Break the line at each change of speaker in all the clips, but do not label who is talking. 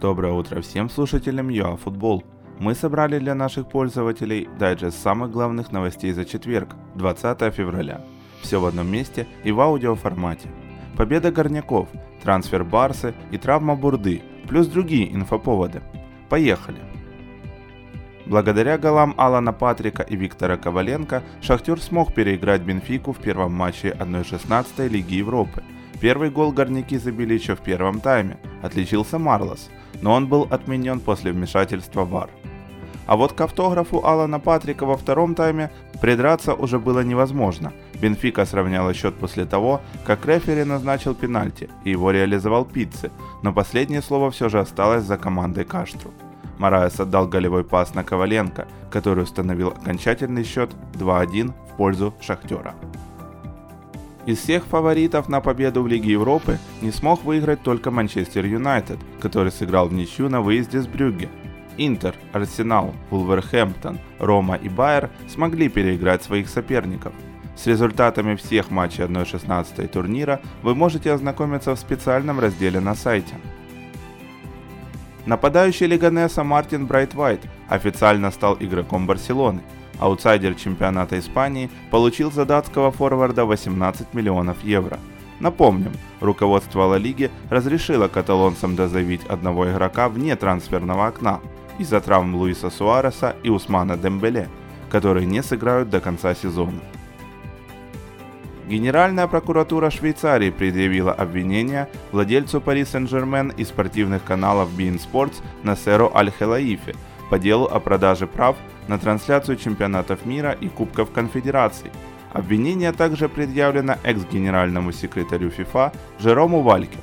Доброе утро всем слушателям ЮАФутбол. Мы собрали для наших пользователей дайджест самых главных новостей за четверг, 20 февраля. Все в одном месте и в аудиоформате. Победа горняков, трансфер Барсы и травма Бурды, плюс другие инфоповоды. Поехали! Благодаря голам Алана Патрика и Виктора Коваленко Шахтер смог переиграть Бенфику в первом матче 1-16 Лиги Европы. Первый гол горняки забили еще в первом тайме, отличился Марлос, но он был отменен после вмешательства ВАР. А вот к автографу Алана Патрика во втором тайме придраться уже было невозможно. Бенфика сравняла счет после того, как рефери назначил пенальти и его реализовал Пиццы, но последнее слово все же осталось за командой Каштру. Мараес отдал голевой пас на Коваленко, который установил окончательный счет 2-1 в пользу Шахтера. Из всех фаворитов на победу в Лиге Европы не смог выиграть только Манчестер Юнайтед, который сыграл в ничью на выезде с Брюгге. Интер, Арсенал, Вулверхэмптон, Рома и Байер смогли переиграть своих соперников. С результатами всех матчей 1-16 турнира вы можете ознакомиться в специальном разделе на сайте. Нападающий Лиганеса Мартин Брайтвайт официально стал игроком Барселоны. Аутсайдер чемпионата Испании получил за датского форварда 18 миллионов евро. Напомним, руководство Ла Лиги разрешило каталонцам дозавить одного игрока вне трансферного окна из-за травм Луиса Суареса и Усмана Дембеле, которые не сыграют до конца сезона. Генеральная прокуратура Швейцарии предъявила обвинение владельцу Пари Сен-Жермен и спортивных каналов Bein Sports Насеру Аль-Хелаифе по делу о продаже прав на трансляцию чемпионатов мира и Кубков Конфедераций. Обвинение также предъявлено экс-генеральному секретарю ФИФА Жерому Вальке.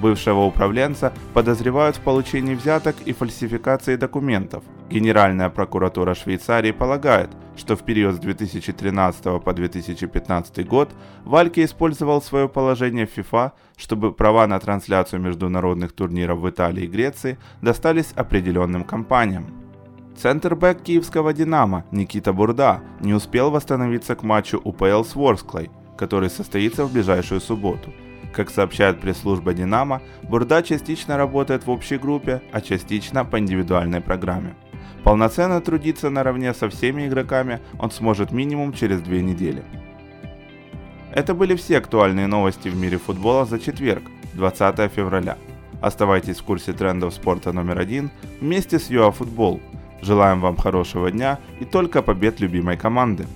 Бывшего управленца подозревают в получении взяток и фальсификации документов. Генеральная прокуратура Швейцарии полагает, что в период с 2013 по 2015 год Вальке использовал свое положение в ФИФА, чтобы права на трансляцию международных турниров в Италии и Греции достались определенным компаниям. Центрбэк киевского «Динамо» Никита Бурда не успел восстановиться к матчу УПЛ с Ворсклой, который состоится в ближайшую субботу – как сообщает пресс-служба «Динамо», Бурда частично работает в общей группе, а частично по индивидуальной программе. Полноценно трудиться наравне со всеми игроками он сможет минимум через две недели. Это были все актуальные новости в мире футбола за четверг, 20 февраля. Оставайтесь в курсе трендов спорта номер один вместе с ЮАФутбол. Желаем вам хорошего дня и только побед любимой команды.